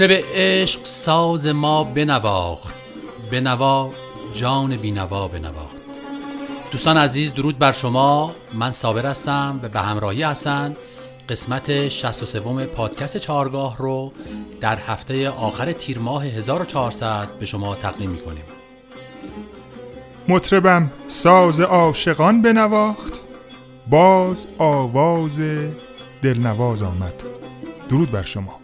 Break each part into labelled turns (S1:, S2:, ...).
S1: مطرب عشق ساز ما بنواخت. بنوا جان بینوا بنواخت. دوستان عزیز درود بر شما. من صابر هستم به به همراهی هستند قسمت 63 پادکست چهارگاه رو در هفته آخر تیر ماه 1400 به شما تقدیم می‌کنیم.
S2: مطربم ساز عاشقان بنواخت. باز آواز دلنواز آمد. درود بر شما.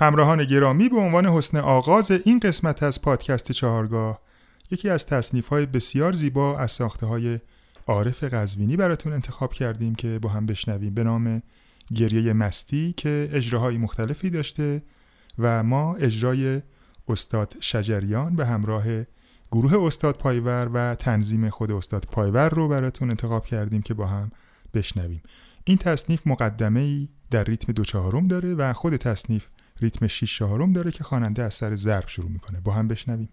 S2: همراهان گرامی به عنوان حسن آغاز این قسمت از پادکست چهارگاه یکی از تصنیف های بسیار زیبا از ساخته های عارف قزوینی براتون انتخاب کردیم که با هم بشنویم. به نام گریه مستی که اجراهای مختلفی داشته و ما اجرای استاد شجریان به همراه گروه استاد پایور و تنظیم خود استاد پایور رو براتون انتخاب کردیم که با هم بشنویم. این تصنیف مقدمه ای در ریتم دو چهارم داره و خود تصنیف ریتم 6 چهارم داره که خواننده از سر ضرب شروع می‌کنه. با هم بشنویم.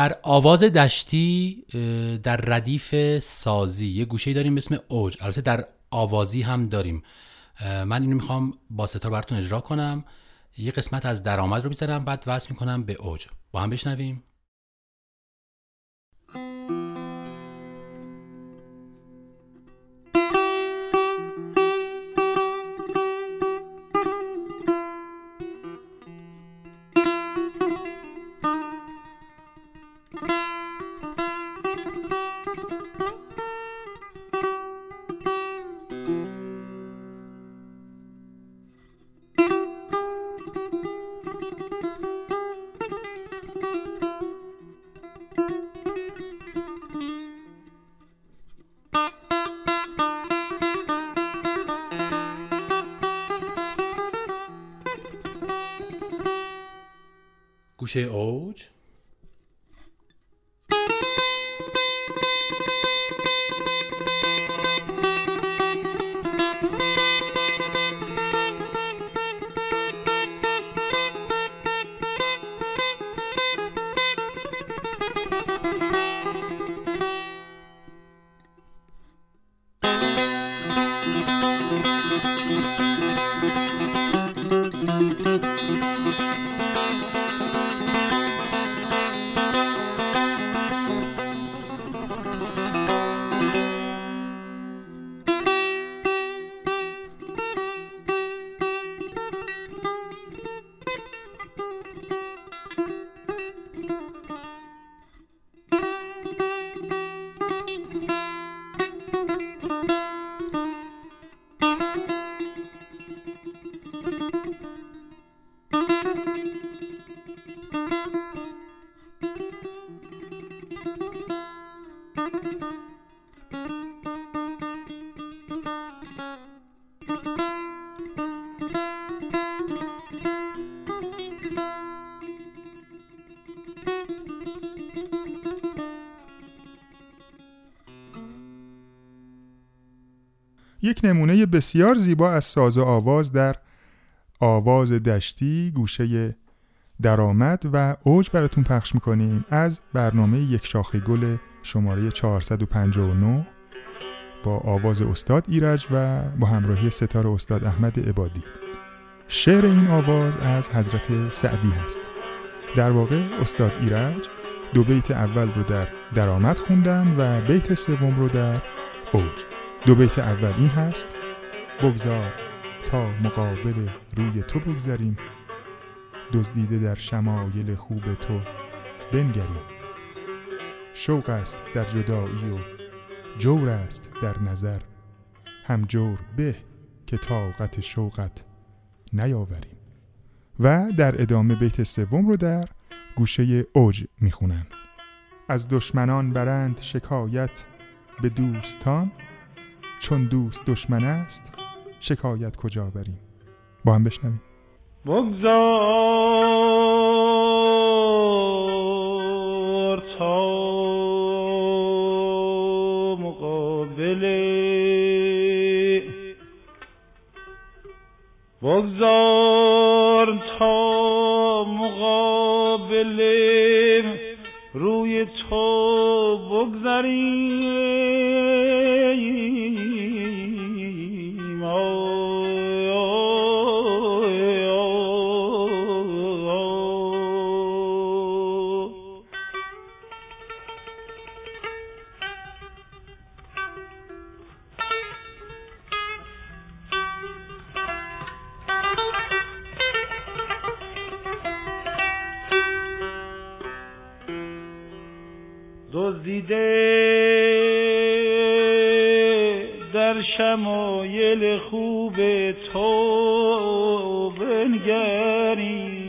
S3: در
S1: آواز دشتی در ردیف سازی یه گوشه داریم به اسم اوج. البته در آوازی هم داریم. من اینو می‌خوام با ستار براتون اجرا کنم. یه قسمت از درآمد رو می‌ذارم بعد وصل می‌کنم به اوج. با هم بشنویم. گوشه اوج؟
S4: یک نمونه بسیار زیبا از ساز و آواز در آواز دشتی گوشه درآمد و اوج براتون پخش می‌کنیم از برنامه یک شاخه گل شماره 459 با آواز استاد ایرج و با همراهی ستار استاد احمد عبادی. شعر این آواز از حضرت سعدی هست. در واقع استاد ایرج دو بیت اول رو در درآمد خوندن و بیت سوم رو در اوج. دو بیت اول این هست بگذار تا مقابل روی تو بگذاریم دزدیده در شمایل خوب تو بنگریم. شوق است در جدایی و جور است در نظر. هم جور به که طاقت شوقت نیاوریم. و در ادامه بیت سوم رو در گوشه اوج می‌خونن. از دشمنان برند شکایت به دوستان چون دوست دشمن است شکایت کجا بریم؟ با هم بشنویم.
S3: بگذار! در شمایل خوب تو بنگریم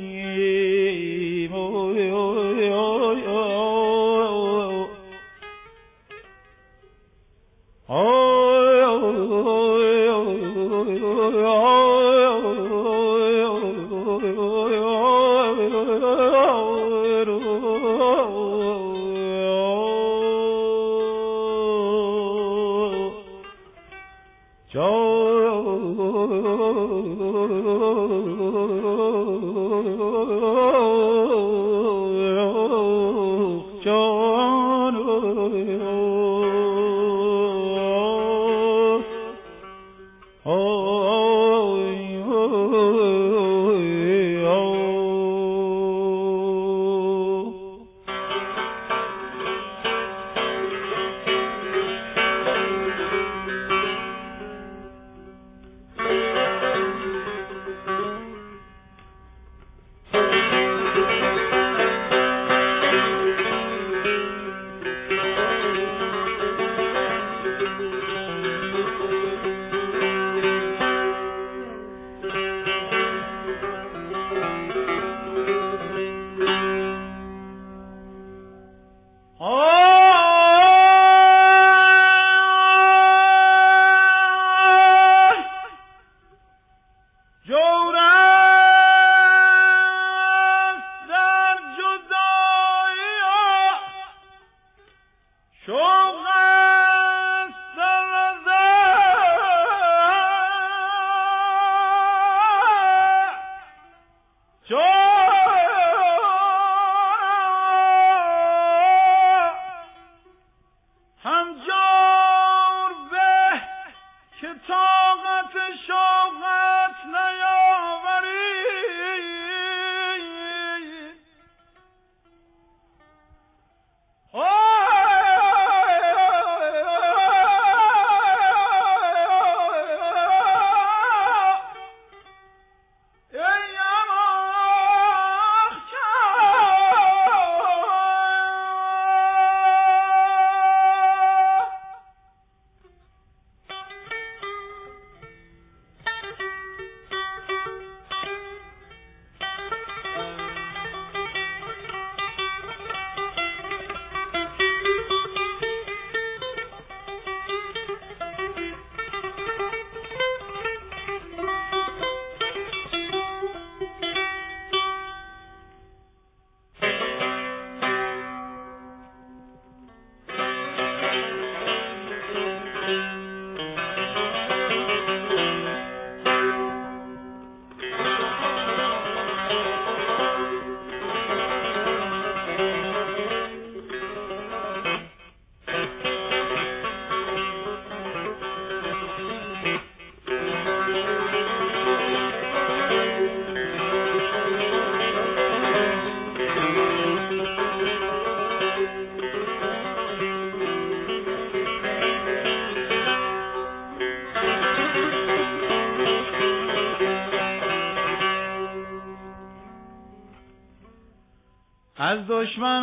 S3: دشمنان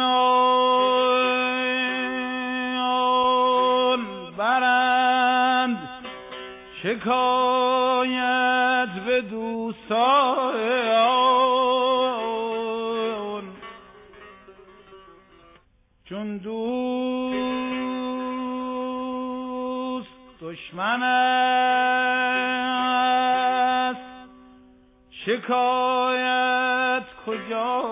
S3: برند شکایت به دوستان. چون دوست دشمن است شکایت کجا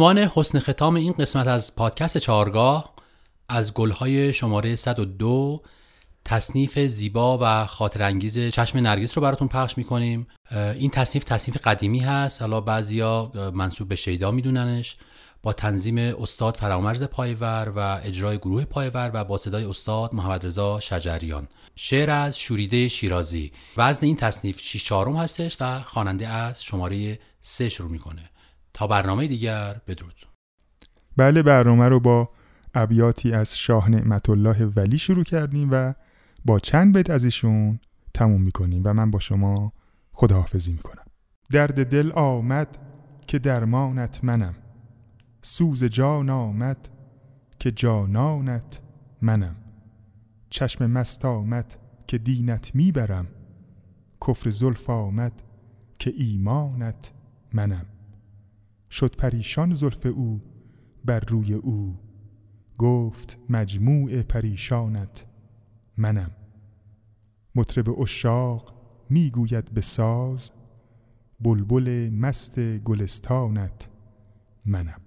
S1: عنوان حسن ختام این قسمت از پادکست چهارگاه از گلهای شماره 102 تصنیف زیبا و خاطرانگیز چشم نرگس رو براتون پخش می‌کنیم. این تصنیف تصنیف قدیمی هست. حالا بعضیا منصوب به شیدا میدوننش. با تنظیم استاد فرامرز پایور و اجرای گروه پایور و با صدای استاد محمد رضا شجریان. شعر از شوریده شیرازی. وزن این تصنیف 6 چهارم هستش و خواننده از شماره 3 شروع می‌کنه. برنامه دیگر بدرود.
S4: بله برنامه رو با ابیاتی از شاه نعمت الله ولی شروع کردیم و با چند بیت از ایشون تموم می‌کنیم و من با شما خداحافظی می‌کنم. درد دل آمد که درمانت منم. سوز جان آمد که جانانت منم. چشم مست آمد که دینت می‌برم. کفر زلف آمد که ایمانت منم. شد پریشان زلف او بر روی او. گفت مجموع پریشانت منم. مطرب اشاق می‌گوید به ساز بلبل مست گلستانت منم.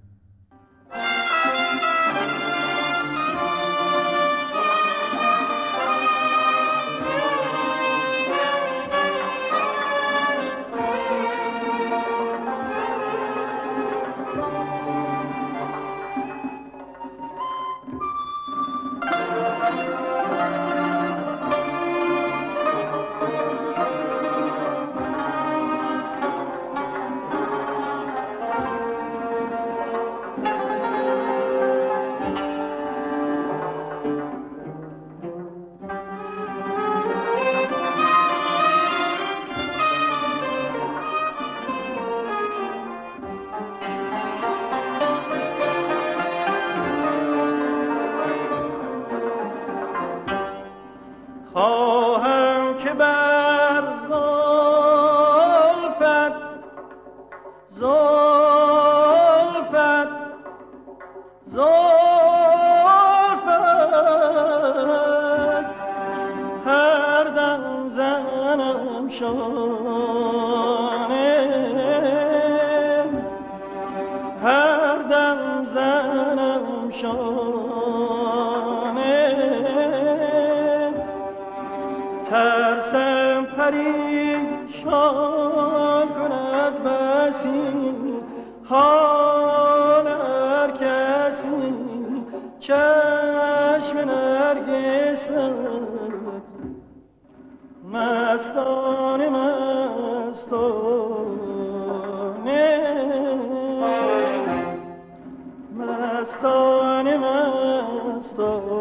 S3: ترسم پریشان کند
S2: بسی حال هر کسی چشم نرگست مستانه مستانه. مستانه مستانه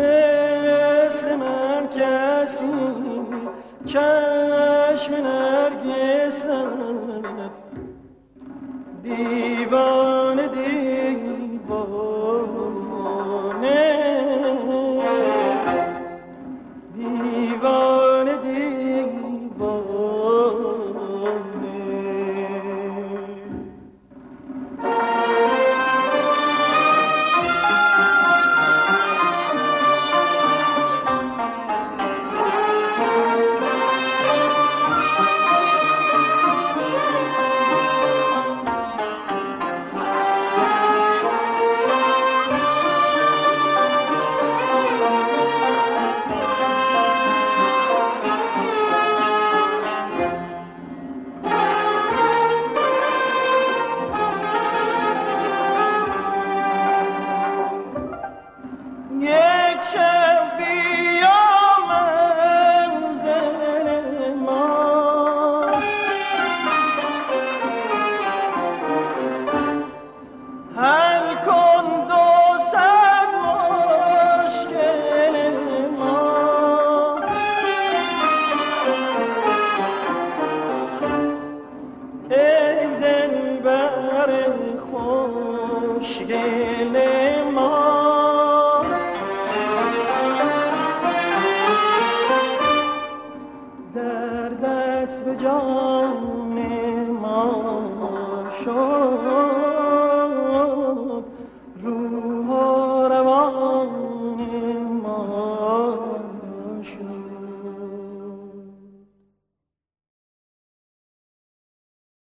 S2: مثل من کسی چشم نرگست دیوانه